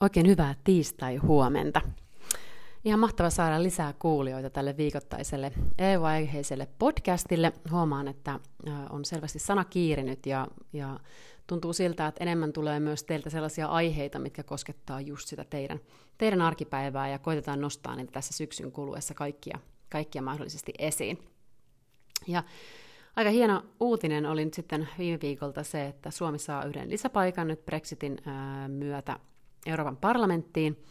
Oikein hyvää tiistai-huomenta. Ihan mahtava saada lisää kuulijoita tälle viikoittaiselle EU-aiheiselle podcastille. Huomaan, että on selvästi sana kiirinyt ja, ja tuntuu siltä, että enemmän tulee myös teiltä sellaisia aiheita, mitkä koskettaa just sitä teidän, teidän arkipäivää ja koitetaan nostaa niitä tässä syksyn kuluessa kaikkia, kaikkia mahdollisesti esiin. Ja aika hieno uutinen oli nyt sitten viime viikolta se, että Suomi saa yhden lisäpaikan nyt Brexitin myötä Euroopan parlamenttiin.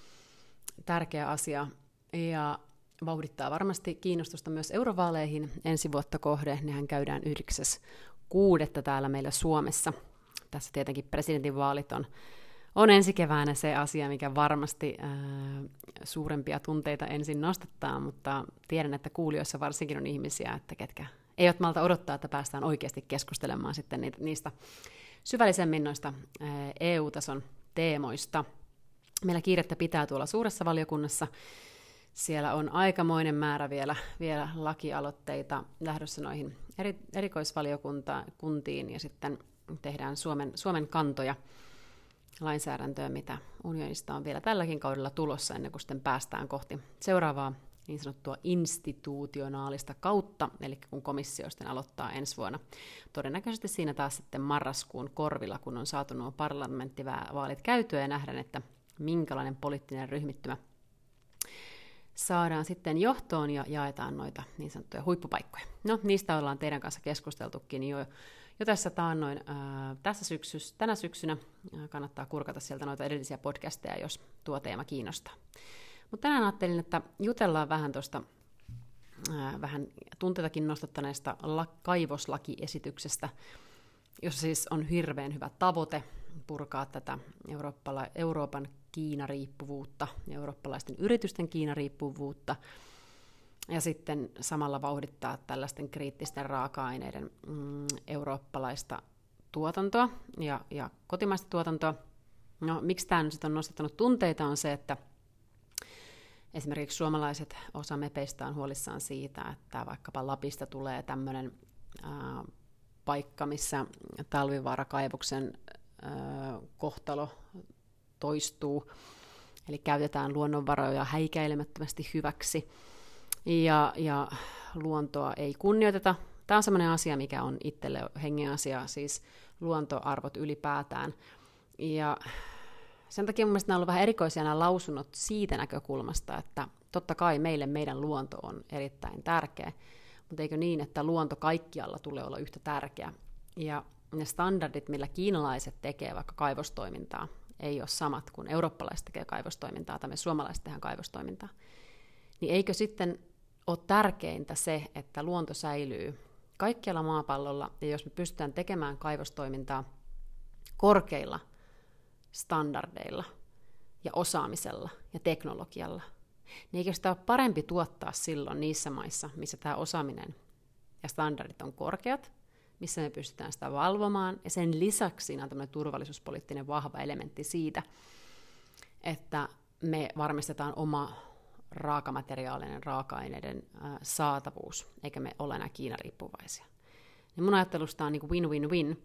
Tärkeä asia ja vauhdittaa varmasti kiinnostusta myös eurovaaleihin ensi vuotta kohde. Nehän käydään 9.6. täällä meillä Suomessa. Tässä tietenkin presidentinvaalit on, on ensi keväänä se asia, mikä varmasti ää, suurempia tunteita ensin nostattaa, mutta tiedän, että kuulijoissa varsinkin on ihmisiä, että ketkä eivät malta odottaa, että päästään oikeasti keskustelemaan sitten niitä, niistä syvällisemmin noista EU-tason teemoista. Meillä kiirettä pitää tuolla suuressa valiokunnassa. Siellä on aikamoinen määrä vielä, vielä lakialoitteita lähdössä noihin eri, erikoisvaliokuntiin ja sitten tehdään Suomen, Suomen kantoja lainsäädäntöä, mitä unionista on vielä tälläkin kaudella tulossa ennen kuin sitten päästään kohti seuraavaa niin sanottua institutionaalista kautta, eli kun komissio sitten aloittaa ensi vuonna. Todennäköisesti siinä taas sitten marraskuun korvilla, kun on saatu nuo parlamenttivaalit käytyä ja nähdään, että minkälainen poliittinen ryhmittymä saadaan sitten johtoon ja jaetaan noita niin sanottuja huippupaikkoja. No, niistä ollaan teidän kanssa keskusteltukin jo, jo tässä taannoin ää, tässä syksys, tänä syksynä. Kannattaa kurkata sieltä noita edellisiä podcasteja, jos tuo teema kiinnostaa. Mutta tänään ajattelin, että jutellaan vähän tuosta vähän tunteitakin nostattaneesta la- kaivoslakiesityksestä, jossa siis on hirveän hyvä tavoite purkaa tätä Euroopan Kiina-riippuvuutta, eurooppalaisten yritysten Kiina-riippuvuutta, ja sitten samalla vauhdittaa tällaisten kriittisten raaka-aineiden mm, eurooppalaista tuotantoa ja, ja kotimaista tuotantoa. No, miksi tämä nyt on nostattanut tunteita on se, että esimerkiksi suomalaiset osa mepeistä on huolissaan siitä, että vaikkapa Lapista tulee tämmöinen paikka, missä talvivaarakaivoksen kohtalo toistuu, eli käytetään luonnonvaroja häikäilemättömästi hyväksi, ja, ja luontoa ei kunnioiteta. Tämä on sellainen asia, mikä on itselle hengen asia, siis luontoarvot ylipäätään. Ja sen takia mun mielestä nämä on ollut vähän erikoisia nämä lausunnot siitä näkökulmasta, että totta kai meille meidän luonto on erittäin tärkeä, mutta eikö niin, että luonto kaikkialla tulee olla yhtä tärkeä. Ja ne standardit, millä kiinalaiset tekee vaikka kaivostoimintaa, ei ole samat kuin eurooppalaiset tekee kaivostoimintaa tai me suomalaiset tehdään kaivostoimintaa. Niin eikö sitten ole tärkeintä se, että luonto säilyy kaikkialla maapallolla, ja jos me pystytään tekemään kaivostoimintaa korkeilla standardeilla ja osaamisella ja teknologialla, niin eikö sitä ole parempi tuottaa silloin niissä maissa, missä tämä osaaminen ja standardit on korkeat, missä me pystytään sitä valvomaan. Ja sen lisäksi siinä on tämmöinen turvallisuuspoliittinen vahva elementti siitä, että me varmistetaan oma raakamateriaalinen raaka-aineiden saatavuus, eikä me ole enää Kiina-riippuvaisia. Ja mun ajattelusta on niin win-win-win,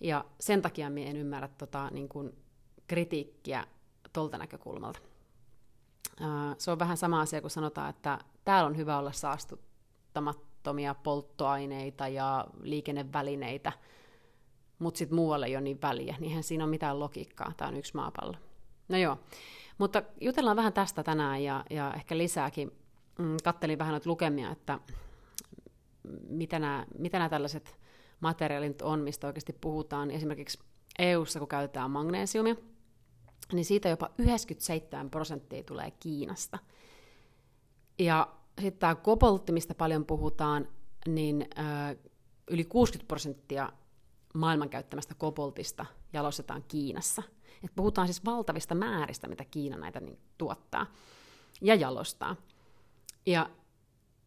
ja sen takia me en ymmärrä tota, niin kuin kritiikkiä tuolta näkökulmalta. Se on vähän sama asia kuin sanotaan, että täällä on hyvä olla saastuttamatta polttomattomia polttoaineita ja liikennevälineitä, mutta sitten muualle ei ole niin väliä, niin siinä on mitään logiikkaa, tämä on yksi maapallo. No joo, mutta jutellaan vähän tästä tänään ja, ja ehkä lisääkin. Mm, kattelin vähän noita lukemia, että mitä nämä, mitä nämä tällaiset materiaalit on, mistä oikeasti puhutaan. Esimerkiksi EU-ssa, kun käytetään magneesiumia, niin siitä jopa 97 prosenttia tulee Kiinasta. Ja sitten tämä koboltti, mistä paljon puhutaan, niin ö, yli 60 prosenttia maailman käyttämästä koboltista jalostetaan Kiinassa. Et puhutaan siis valtavista määristä, mitä Kiina näitä niin, tuottaa ja jalostaa. Ja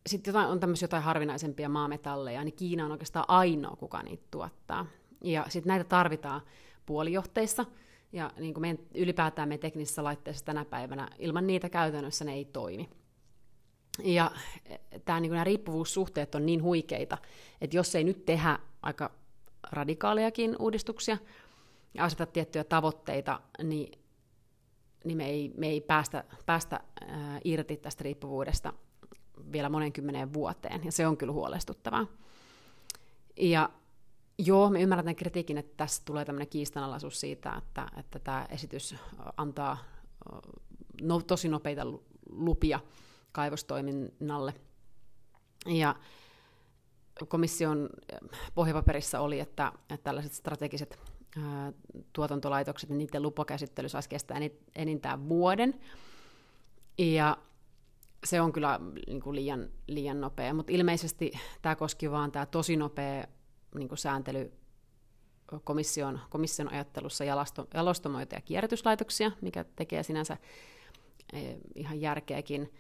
sitten jotain, on tämmöisiä jotain harvinaisempia maametalleja, niin Kiina on oikeastaan ainoa, kuka niitä tuottaa. Ja sitten näitä tarvitaan puolijohteissa, ja niin kuin meidän, ylipäätään meidän teknisessä laitteessa tänä päivänä, ilman niitä käytännössä ne ei toimi. Ja tämä, niin nämä riippuvuussuhteet on niin huikeita, että jos ei nyt tehdä aika radikaalejakin uudistuksia ja aseta tiettyjä tavoitteita, niin niin me ei, me ei päästä, päästä ää, irti tästä riippuvuudesta vielä monen kymmeneen vuoteen, ja se on kyllä huolestuttavaa. Ja joo, me ymmärrän tämän kritiikin, että tässä tulee tämmöinen kiistanalaisuus siitä, että, että tämä esitys antaa no, tosi nopeita lupia kaivostoiminnalle. Ja komission pohjapaperissa oli, että, että tällaiset strategiset ää, tuotantolaitokset, niin niiden lupakäsittely saisi kestää enintään vuoden. Ja se on kyllä niin kuin liian, liian nopea, mutta ilmeisesti tämä koski vaan tämä tosi nopea niin kuin sääntely komission, komission ajattelussa jalasto, jalostamoita ja kierrätyslaitoksia, mikä tekee sinänsä ihan järkeäkin,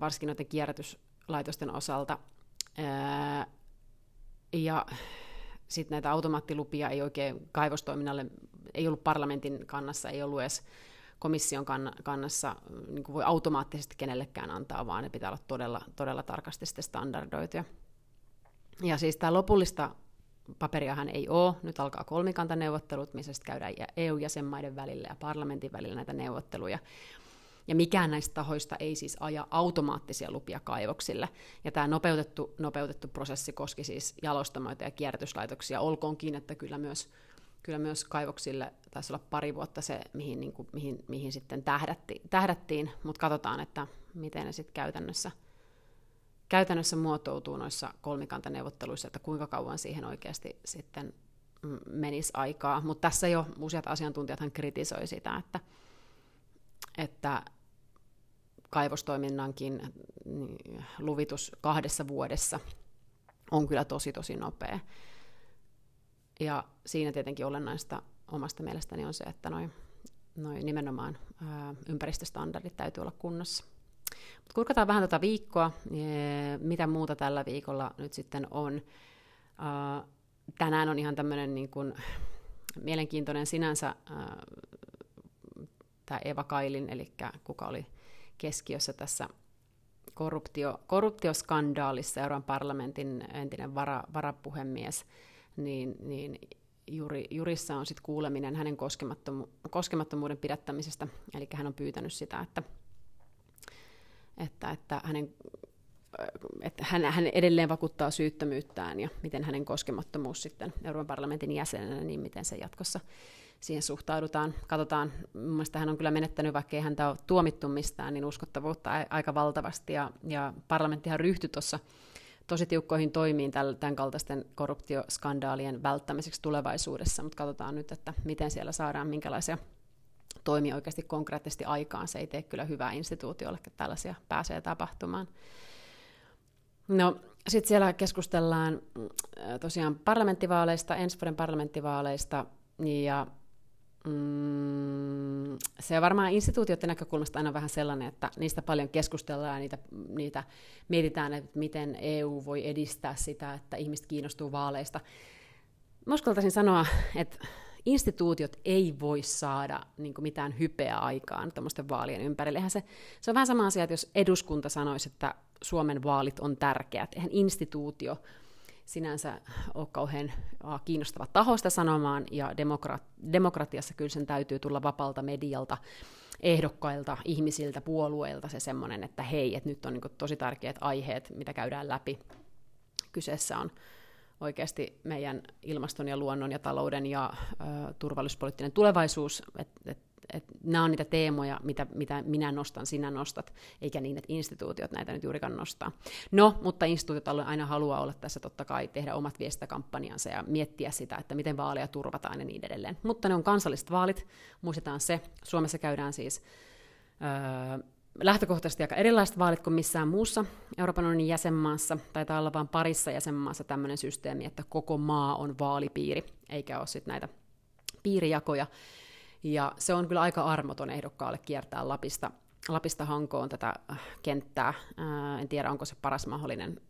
varsinkin noiden kierrätyslaitosten osalta. E, ja sitten näitä automaattilupia ei oikein kaivostoiminnalle, ei ollut parlamentin kannassa, ei ollut edes komission kannassa niin kuin voi automaattisesti kenellekään antaa, vaan ne pitää olla todella, todella tarkasti sitten standardoituja. Ja siis tämä lopullista paperiahan ei ole. Nyt alkaa kolmikantaneuvottelut, missä sitten käydään EU-jäsenmaiden välillä ja parlamentin välillä näitä neuvotteluja. Ja mikään näistä tahoista ei siis aja automaattisia lupia kaivoksille. Ja tämä nopeutettu, nopeutettu prosessi koski siis jalostamoita ja kierrätyslaitoksia, olkoonkin, että kyllä myös, kyllä myös kaivoksille taisi olla pari vuotta se, mihin, niin kuin, mihin, mihin sitten tähdättiin, tähdättiin mutta katsotaan, että miten ne sitten käytännössä – käytännössä muotoutuu noissa kolmikantaneuvotteluissa, että kuinka kauan siihen oikeasti sitten menisi aikaa. Mutta tässä jo useat asiantuntijathan kritisoi sitä, että, että kaivostoiminnankin niin, luvitus kahdessa vuodessa on kyllä tosi tosi nopea. Ja siinä tietenkin olennaista omasta mielestäni on se, että noin noi nimenomaan ää, ympäristöstandardit täytyy olla kunnossa. Mutta kurkataan vähän tätä viikkoa, mitä muuta tällä viikolla nyt sitten on. Tänään on ihan tämmöinen niin mielenkiintoinen sinänsä tämä Eva Kailin, eli kuka oli keskiössä tässä korruptio, korruptioskandaalissa, Euroopan parlamentin entinen vara, varapuhemies, niin, niin juri, jurissa on sitten kuuleminen hänen koskemattomu, koskemattomuuden pidättämisestä, eli hän on pyytänyt sitä, että että, että hänen että hän, hän edelleen vakuuttaa syyttömyyttään ja miten hänen koskemattomuus sitten Euroopan parlamentin jäsenenä, niin miten se jatkossa siihen suhtaudutaan. Katsotaan, mielestäni hän on kyllä menettänyt, vaikka ei häntä ole tuomittu mistään, niin uskottavuutta aika valtavasti. Ja, ja parlamenttihan ryhtyi tuossa tosi tiukkoihin toimiin tämän kaltaisten korruptioskandaalien välttämiseksi tulevaisuudessa, mutta katsotaan nyt, että miten siellä saadaan minkälaisia toimi oikeasti konkreettisesti aikaan. Se ei tee kyllä hyvää instituutiolle, että tällaisia pääsee tapahtumaan. No, sitten siellä keskustellaan äh, tosiaan parlamenttivaaleista, ensi vuoden parlamenttivaaleista, ja mm, se on varmaan instituutioiden näkökulmasta aina vähän sellainen, että niistä paljon keskustellaan ja niitä, niitä mietitään, että miten EU voi edistää sitä, että ihmiset kiinnostuu vaaleista. Mä uskaltaisin sanoa, että instituutiot ei voi saada niin mitään hypeä aikaan tuommoisten vaalien ympärille. Eihän se, se on vähän sama asia, että jos eduskunta sanoisi, että Suomen vaalit on tärkeät. Eihän instituutio sinänsä ole kauhean kiinnostava taho sitä sanomaan, ja demokra- demokratiassa kyllä sen täytyy tulla vapaalta medialta, ehdokkailta, ihmisiltä, puolueilta se semmoinen, että hei, että nyt on niin tosi tärkeät aiheet, mitä käydään läpi. Kyseessä on oikeasti meidän ilmaston ja luonnon ja talouden ja ö, turvallisuuspoliittinen tulevaisuus, että et, et nämä on niitä teemoja, mitä, mitä minä nostan, sinä nostat, eikä niin, että instituutiot näitä nyt juurikaan nostaa. No, mutta instituutiot aina haluaa olla tässä totta kai, tehdä omat viestintäkampanjansa ja miettiä sitä, että miten vaaleja turvataan ja niin edelleen. Mutta ne on kansalliset vaalit, muistetaan se. Suomessa käydään siis öö, lähtökohtaisesti aika erilaiset vaalit kuin missään muussa Euroopan unionin jäsenmaassa. Taitaa olla vain parissa jäsenmaassa tämmöinen systeemi, että koko maa on vaalipiiri, eikä ole sitten näitä piirijakoja. Ja se on kyllä aika armoton ehdokkaalle kiertää Lapista, Lapista Hankoon tätä äh, kenttää. Ää, en tiedä, onko se paras mahdollinen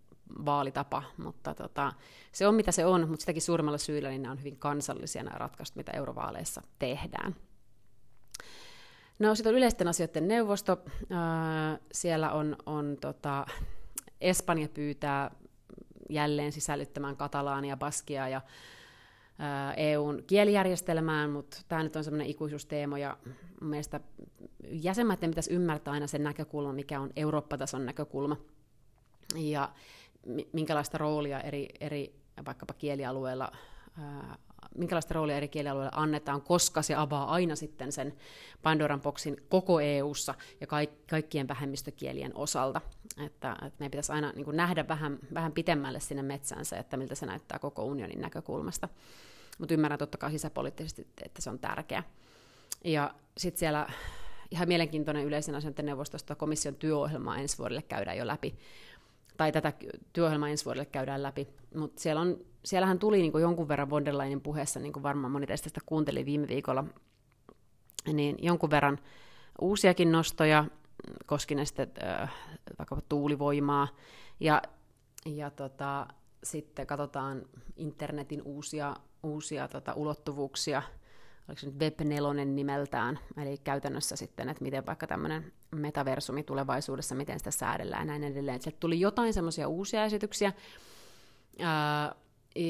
vaalitapa, mutta tota, se on mitä se on, mutta sitäkin suuremmalla syyllä niin nämä on hyvin kansallisia nämä ratkaisut, mitä eurovaaleissa tehdään. No sitten on yleisten asioiden neuvosto. siellä on, on tota, Espanja pyytää jälleen sisällyttämään Katalaania, Baskia ja EUn kielijärjestelmään, mutta tämä nyt on semmoinen ikuisuusteemo, ja mielestä jäsenmaiden pitäisi ymmärtää aina sen näkökulman, mikä on Eurooppa-tason näkökulma, ja minkälaista roolia eri, eri vaikkapa kielialueella minkälaista roolia eri kielialueilla annetaan, koska se avaa aina sitten sen Pandoran boksin koko EU:ssa ja kaik- kaikkien vähemmistökielien osalta. Että, että meidän pitäisi aina niin nähdä vähän, vähän pitemmälle sinne metsään se, että miltä se näyttää koko unionin näkökulmasta. Mutta ymmärrän totta kai sisäpoliittisesti, että se on tärkeä. Ja sitten siellä ihan mielenkiintoinen yleisen asioiden neuvostosta komission työohjelmaa ensi vuodelle käydään jo läpi tai tätä työohjelmaa ensi vuodelle käydään läpi. Mutta siellä on, siellähän tuli niin jonkun verran von der Leyenin puheessa, niin kuin varmaan moni teistä sitä kuunteli viime viikolla, niin jonkun verran uusiakin nostoja koskien sitten äh, vaikkapa tuulivoimaa. Ja, ja tota, sitten katsotaan internetin uusia, uusia tota, ulottuvuuksia – oliko se nyt Web4 nimeltään, eli käytännössä sitten, että miten vaikka tämmöinen metaversumi tulevaisuudessa, miten sitä säädellään ja näin edelleen. Sieltä tuli jotain semmoisia uusia esityksiä, ää, e,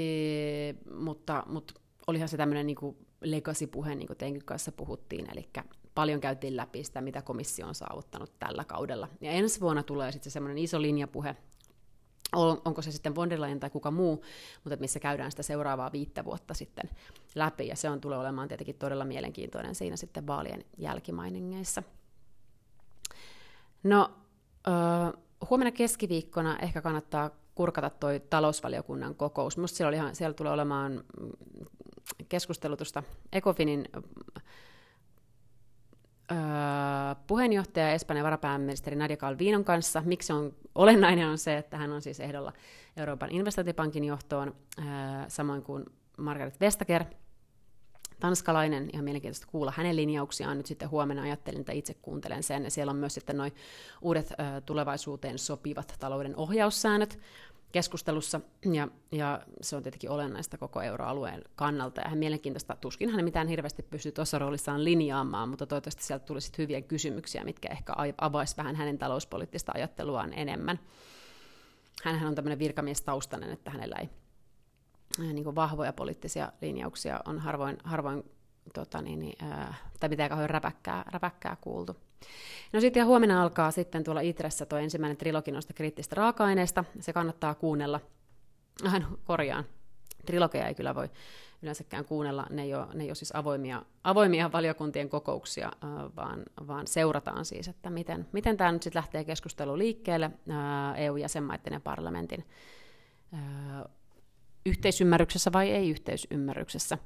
mutta, mutta olihan se tämmöinen niin legacy-puhe, niin kuin teinkin kanssa puhuttiin, eli paljon käytiin läpi sitä, mitä komissio on saavuttanut tällä kaudella. Ja ensi vuonna tulee sitten semmoinen iso linjapuhe, on, onko se sitten von der Leyen tai kuka muu, mutta missä käydään sitä seuraavaa viittä vuotta sitten läpi, ja se on tulee olemaan tietenkin todella mielenkiintoinen siinä sitten vaalien jälkimainingeissa. No, ö, huomenna keskiviikkona ehkä kannattaa kurkata toi talousvaliokunnan kokous. Minusta siellä, oli ihan, siellä tulee olemaan keskustelutusta Ecofinin puheenjohtaja Espanjan varapääministeri Nadia Calvinon kanssa. Miksi on olennainen on se, että hän on siis ehdolla Euroopan investointipankin johtoon, samoin kuin Margaret Vestager, tanskalainen, ihan mielenkiintoista kuulla hänen linjauksiaan. Nyt sitten huomenna ajattelin, että itse kuuntelen sen. Ja siellä on myös sitten noin uudet tulevaisuuteen sopivat talouden ohjaussäännöt, keskustelussa, ja, ja se on tietenkin olennaista koko euroalueen kannalta, ja hän mielenkiintoista, tuskin hän mitään hirveästi pystyy tuossa roolissaan linjaamaan, mutta toivottavasti sieltä tulisi hyviä kysymyksiä, mitkä ehkä avaisi vähän hänen talouspoliittista ajatteluaan enemmän. Hänhän on tämmöinen virkamiestaustainen, että hänellä ei niin kuin vahvoja poliittisia linjauksia on harvoin, harvoin tota niin, niin, ää, tai mitään kauhean räpäkkää, räpäkkää kuultu. No sitten huomenna alkaa sitten tuolla Itressä tuo ensimmäinen trilogi noista kriittistä raaka-aineista. Se kannattaa kuunnella. Aina korjaan. Trilogeja ei kyllä voi yleensäkään kuunnella. Ne ei ole, ne ei ole siis avoimia, avoimia valiokuntien kokouksia, vaan, vaan seurataan siis, että miten, miten tämä nyt sitten lähtee keskustelu liikkeelle EU-jäsenmaiden ja parlamentin yhteisymmärryksessä vai ei yhteisymmärryksessä.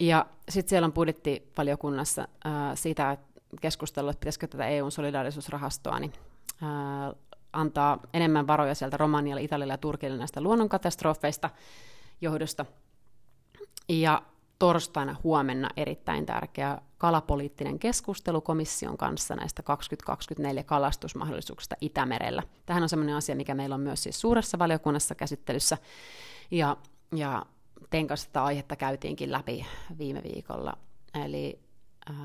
Ja sitten siellä on budjettivaliokunnassa äh, siitä keskustelua, että pitäisikö tätä EUn solidaarisuusrahastoa niin, äh, antaa enemmän varoja sieltä Romanialle, Italialle ja Turkille näistä luonnonkatastrofeista johdosta. Ja torstaina huomenna erittäin tärkeä kalapoliittinen keskustelu komission kanssa näistä 2024 kalastusmahdollisuuksista Itämerellä. Tähän on sellainen asia, mikä meillä on myös siis suuressa valiokunnassa käsittelyssä. Ja, ja tein kanssa tätä aihetta käytiinkin läpi viime viikolla. Eli äh,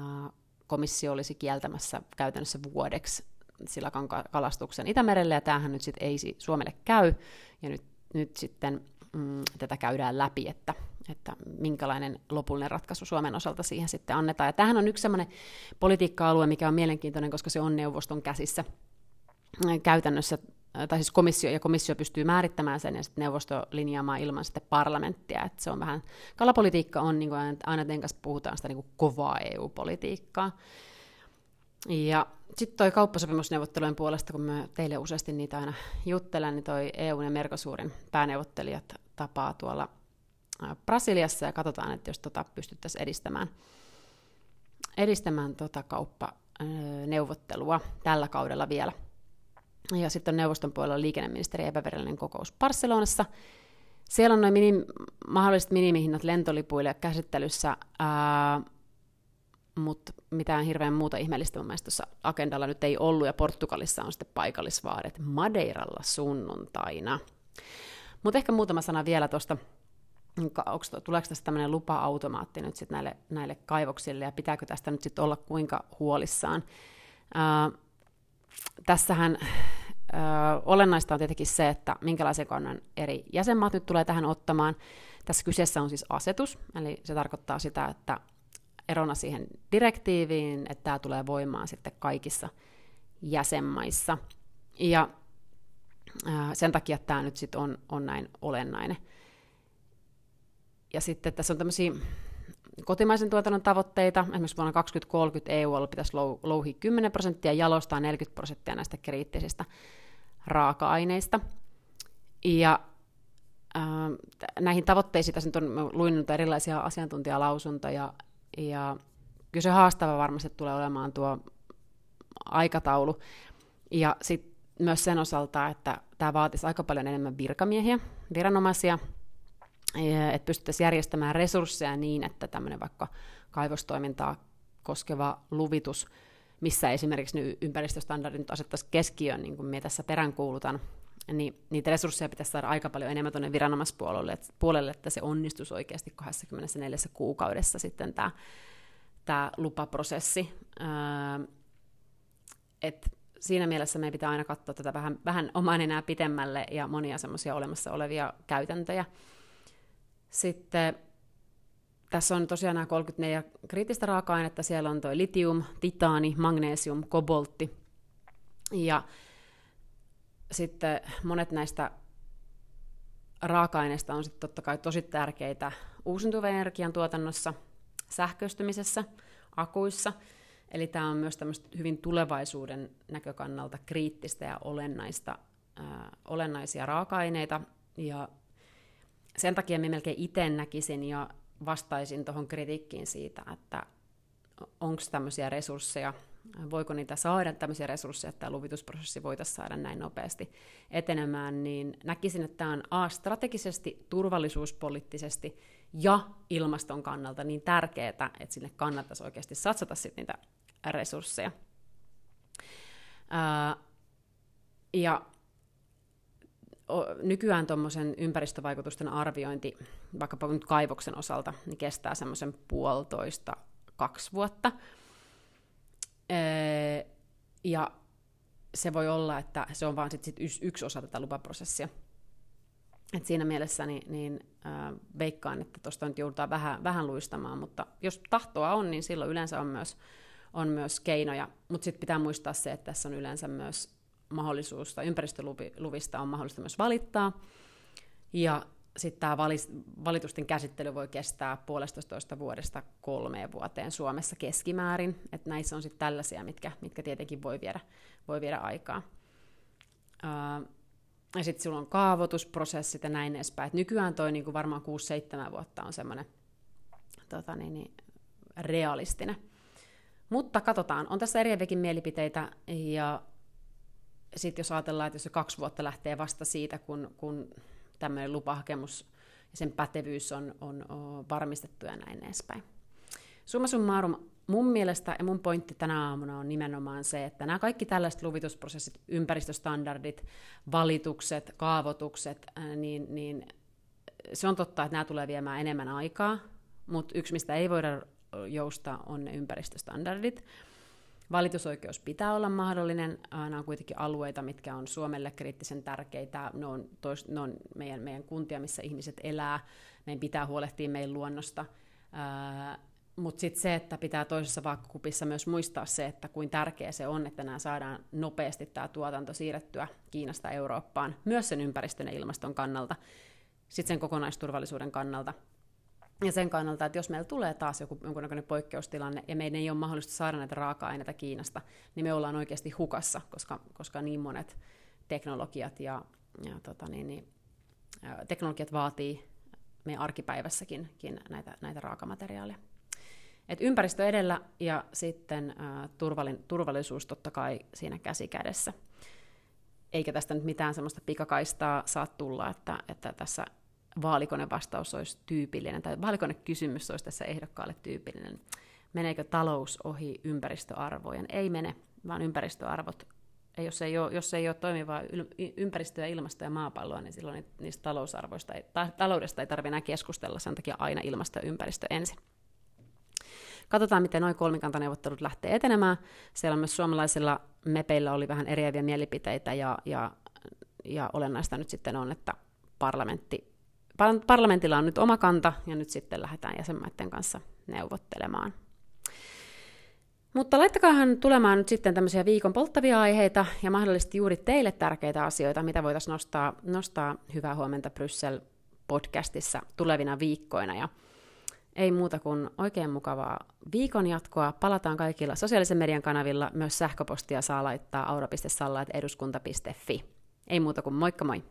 komissio olisi kieltämässä käytännössä vuodeksi silakan kalastuksen Itämerelle, ja tämähän nyt sitten ei Suomelle käy, ja nyt, nyt sitten mm, tätä käydään läpi, että, että minkälainen lopullinen ratkaisu Suomen osalta siihen sitten annetaan. Ja tämähän on yksi sellainen politiikka-alue, mikä on mielenkiintoinen, koska se on neuvoston käsissä käytännössä, tai siis komissio, ja komissio pystyy määrittämään sen, ja sitten neuvosto linjaamaan ilman sitten parlamenttia. Että se on vähän, kalapolitiikka on, niin kuin aina kanssa puhutaan sitä niin kuin kovaa EU-politiikkaa. Ja sitten toi kauppasopimusneuvottelujen puolesta, kun mä teille useasti niitä aina juttelen, niin toi EU ja Mercosurin pääneuvottelijat tapaa tuolla Brasiliassa ja katsotaan, että jos tota pystyttäisiin edistämään, edistämään tota kauppaneuvottelua tällä kaudella vielä. Ja sitten on neuvoston puolella liikenneministeri epävirallinen kokous Barcelonassa. Siellä on noin minim, mahdolliset minimihinnat lentolipuille käsittelyssä, ää, mutta mitään hirveän muuta ihmeellistä mun mielestä tuossa agendalla nyt ei ollut, ja Portugalissa on sitten paikallisvaadet Madeiralla sunnuntaina. Mutta ehkä muutama sana vielä tuosta, tuleeko tästä tämmöinen lupa-automaatti nyt sitten näille, näille kaivoksille, ja pitääkö tästä nyt sitten olla kuinka huolissaan. Ää, tässähän olennaista on tietenkin se, että minkälaisen kannan eri jäsenmaat nyt tulee tähän ottamaan. Tässä kyseessä on siis asetus, eli se tarkoittaa sitä, että erona siihen direktiiviin, että tämä tulee voimaan sitten kaikissa jäsenmaissa. Ja sen takia tämä nyt sitten on, on näin olennainen. Ja sitten tässä on tämmöisiä kotimaisen tuotannon tavoitteita. Esimerkiksi vuonna 2030 EU pitäisi louhia 10 prosenttia ja jalostaa 40 prosenttia näistä kriittisistä raaka-aineista. Ja äh, näihin tavoitteisiin tässä on luin erilaisia asiantuntijalausuntoja, ja kyllä se haastava varmasti tulee olemaan tuo aikataulu. Ja sitten myös sen osalta, että tämä vaatisi aika paljon enemmän virkamiehiä, viranomaisia, että pystyttäisiin järjestämään resursseja niin, että tämmöinen vaikka kaivostoimintaa koskeva luvitus, missä esimerkiksi ympäristöstandardit nyt asettaisiin keskiöön, niin kuin minä tässä peräänkuulutan, niin niitä resursseja pitäisi saada aika paljon enemmän tuonne viranomaispuolelle, että, puolelle, että se onnistuisi oikeasti 24 kuukaudessa sitten tämä, tämä lupaprosessi. Öö, et siinä mielessä meidän pitää aina katsoa tätä vähän, vähän oman enää pitemmälle ja monia semmoisia olemassa olevia käytäntöjä. Sitten tässä on tosiaan nämä 34 kriittistä raaka-ainetta. Siellä on tuo litium, titaani, magnesium, koboltti. Ja sitten monet näistä raaka-aineista on sitten totta kai tosi tärkeitä uusiutuvan energian tuotannossa, sähköistymisessä, akuissa. Eli tämä on myös tämmöistä hyvin tulevaisuuden näkökannalta kriittistä ja olennaista, ää, olennaisia raaka-aineita. Ja sen takia minä melkein itse näkisin ja vastaisin tuohon kritiikkiin siitä, että onko tämmöisiä resursseja, voiko niitä saada tämmöisiä resursseja, että tämä luvitusprosessi voitaisiin saada näin nopeasti etenemään, niin näkisin, että tämä on A, strategisesti, turvallisuuspoliittisesti ja ilmaston kannalta niin tärkeää, että sinne kannattaisi oikeasti satsata sitten niitä resursseja. Ää, ja nykyään tuommoisen ympäristövaikutusten arviointi, vaikkapa nyt kaivoksen osalta, niin kestää semmoisen puolitoista, kaksi vuotta. Ja se voi olla, että se on vain sit, sit yksi osa tätä lupaprosessia. Et siinä mielessä niin, niin äh, veikkaan, että tuosta nyt joudutaan vähän, vähän luistamaan, mutta jos tahtoa on, niin silloin yleensä on myös, on myös keinoja. Mutta sitten pitää muistaa se, että tässä on yleensä myös mahdollisuus, tai ympäristöluvista on mahdollista myös valittaa. Ja sitten tämä valitusten käsittely voi kestää puolestoista vuodesta kolmeen vuoteen Suomessa keskimäärin. Että näissä on sitten tällaisia, mitkä, mitkä tietenkin voi viedä, voi viedä aikaa. ja sitten sulla on kaavoitusprosessit ja näin edespäin. Et nykyään toi niinku varmaan 6-7 vuotta on semmoinen tota niin, niin, realistinen. Mutta katsotaan, on tässä eriäviäkin mielipiteitä, ja sitten jos ajatellaan, että jos se kaksi vuotta lähtee vasta siitä, kun, kun tämmöinen lupahakemus ja sen pätevyys on, on, on varmistettu ja näin edespäin. Summa summarum, mun mielestä ja mun pointti tänä aamuna on nimenomaan se, että nämä kaikki tällaiset luvitusprosessit, ympäristöstandardit, valitukset, kaavoitukset, niin, niin se on totta, että nämä tulee viemään enemmän aikaa, mutta yksi, mistä ei voida joustaa, on ne ympäristöstandardit. Valitusoikeus pitää olla mahdollinen. Nämä on kuitenkin alueita, mitkä on Suomelle kriittisen tärkeitä. Ne on, tois, ne on meidän, meidän kuntia, missä ihmiset elää. Meidän pitää huolehtia meidän luonnosta. Mutta sitten se, että pitää toisessa vaakakupissa myös muistaa se, että kuin tärkeä se on, että nämä saadaan nopeasti tämä tuotanto siirrettyä Kiinasta Eurooppaan, myös sen ympäristön ja ilmaston kannalta, sitten sen kokonaisturvallisuuden kannalta – ja sen kannalta, että jos meillä tulee taas joku jonkunnäköinen poikkeustilanne ja meidän ei ole mahdollista saada näitä raaka-aineita Kiinasta, niin me ollaan oikeasti hukassa, koska, koska niin monet teknologiat ja, ja tota niin, niin, teknologiat vaatii meidän arkipäivässäkin näitä, näitä raakamateriaaleja. Et ympäristö edellä ja sitten ä, turvallin, turvallisuus totta kai siinä käsi kädessä. Eikä tästä nyt mitään semmoista pikakaistaa saa tulla, että, että tässä vaalikonevastaus olisi tyypillinen, tai vaalikonekysymys olisi tässä ehdokkaalle tyypillinen. Meneekö talous ohi ympäristöarvojen? Ei mene, vaan ympäristöarvot, jos ei ole, jos ei ole toimivaa ympäristöä, ilmastoa ja maapalloa, niin silloin niistä talousarvoista ei, ta, taloudesta ei tarvitse enää keskustella, sen takia aina ilmasto ja ympäristö ensin. Katsotaan, miten noin kolmikantaneuvottelut lähtee etenemään. Siellä myös suomalaisilla mepeillä oli vähän eriäviä mielipiteitä ja, ja, ja olennaista nyt sitten on, että parlamentti, parlamentilla on nyt oma kanta ja nyt sitten lähdetään jäsenmaiden kanssa neuvottelemaan. Mutta laittakaahan tulemaan nyt sitten tämmöisiä viikon polttavia aiheita ja mahdollisesti juuri teille tärkeitä asioita, mitä voitaisiin nostaa, nostaa Hyvää huomenta Bryssel podcastissa tulevina viikkoina. Ja ei muuta kuin oikein mukavaa viikon jatkoa. Palataan kaikilla sosiaalisen median kanavilla. Myös sähköpostia saa laittaa aura.salla.eduskunta.fi. Ei muuta kuin moikka moi!